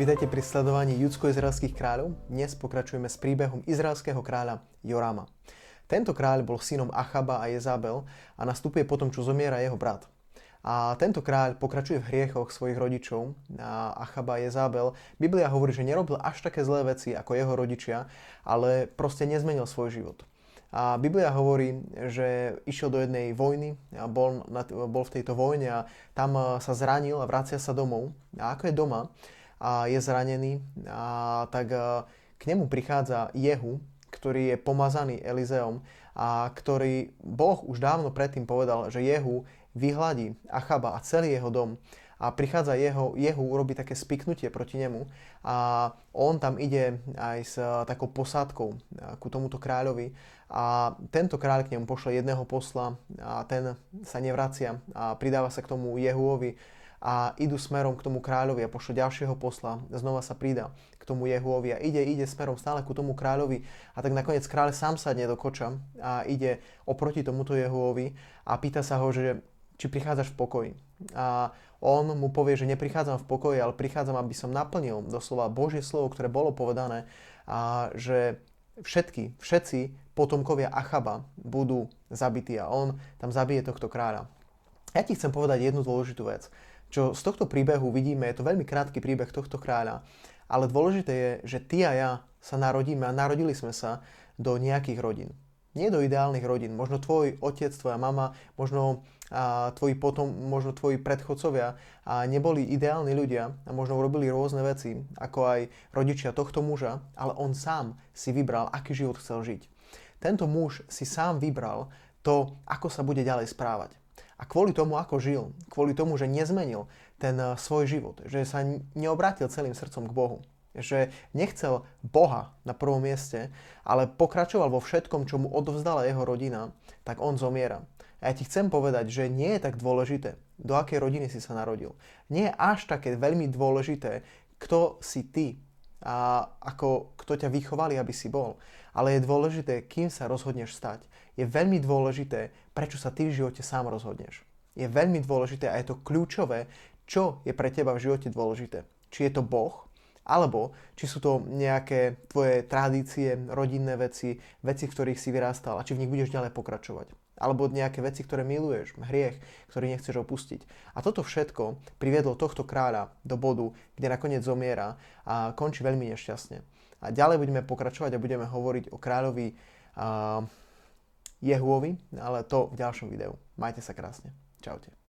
Vítajte pri sledovaní judsko-izraelských kráľov. Dnes pokračujeme s príbehom izraelského kráľa Jorama. Tento kráľ bol synom Achaba a Jezabel a nastupuje potom, čo zomiera jeho brat. A tento kráľ pokračuje v hriechoch svojich rodičov, a Achaba a Jezabel. Biblia hovorí, že nerobil až také zlé veci ako jeho rodičia, ale proste nezmenil svoj život. A Biblia hovorí, že išiel do jednej vojny a bol, bol v tejto vojne a tam sa zranil a vracia sa domov. A ako je doma, a je zranený, a tak k nemu prichádza Jehu, ktorý je pomazaný Elizeom a ktorý Boh už dávno predtým povedal, že Jehu vyhladí Achaba a celý jeho dom. A prichádza jeho, Jehu urobi také spiknutie proti nemu a on tam ide aj s takou posádkou ku tomuto kráľovi. A tento kráľ k nemu pošle jedného posla a ten sa nevracia a pridáva sa k tomu Jehuovi a idú smerom k tomu kráľovi a pošlo ďalšieho posla, znova sa pridá k tomu Jehuovi a ide, ide smerom stále ku tomu kráľovi a tak nakoniec kráľ sám sadne do koča a ide oproti tomuto Jehuovi a pýta sa ho, že či prichádzaš v pokoji. A on mu povie, že neprichádzam v pokoji, ale prichádzam, aby som naplnil doslova Božie slovo, ktoré bolo povedané a že všetky, všetci potomkovia Achaba budú zabití a on tam zabije tohto kráľa. Ja ti chcem povedať jednu dôležitú vec. Čo z tohto príbehu vidíme, je to veľmi krátky príbeh tohto kráľa, ale dôležité je, že ty a ja sa narodíme a narodili sme sa do nejakých rodín. Nie do ideálnych rodín. Možno tvoj otec, tvoja mama, možno a tvoji potom, možno tvoji predchodcovia a neboli ideálni ľudia a možno urobili rôzne veci, ako aj rodičia tohto muža, ale on sám si vybral, aký život chcel žiť. Tento muž si sám vybral to, ako sa bude ďalej správať. A kvôli tomu, ako žil, kvôli tomu, že nezmenil ten eh, svoj život, že sa neobrátil celým srdcom k Bohu, že nechcel Boha na prvom mieste, ale pokračoval vo všetkom, čo mu odovzdala jeho rodina, tak on zomiera. A ja ti chcem povedať, že nie je tak dôležité, do akej rodiny si sa narodil. Nie je až také veľmi dôležité, kto si ty a ako, kto ťa vychovali, aby si bol. Ale je dôležité, kým sa rozhodneš stať je veľmi dôležité, prečo sa ty v živote sám rozhodneš. Je veľmi dôležité a je to kľúčové, čo je pre teba v živote dôležité. Či je to Boh, alebo či sú to nejaké tvoje tradície, rodinné veci, veci, v ktorých si vyrástal a či v nich budeš ďalej pokračovať. Alebo nejaké veci, ktoré miluješ, hriech, ktorý nechceš opustiť. A toto všetko priviedlo tohto kráľa do bodu, kde nakoniec zomiera a končí veľmi nešťastne. A ďalej budeme pokračovať a budeme hovoriť o kráľovi uh, Jehuovi, ale to v ďalšom videu. Majte sa krásne. Čaute.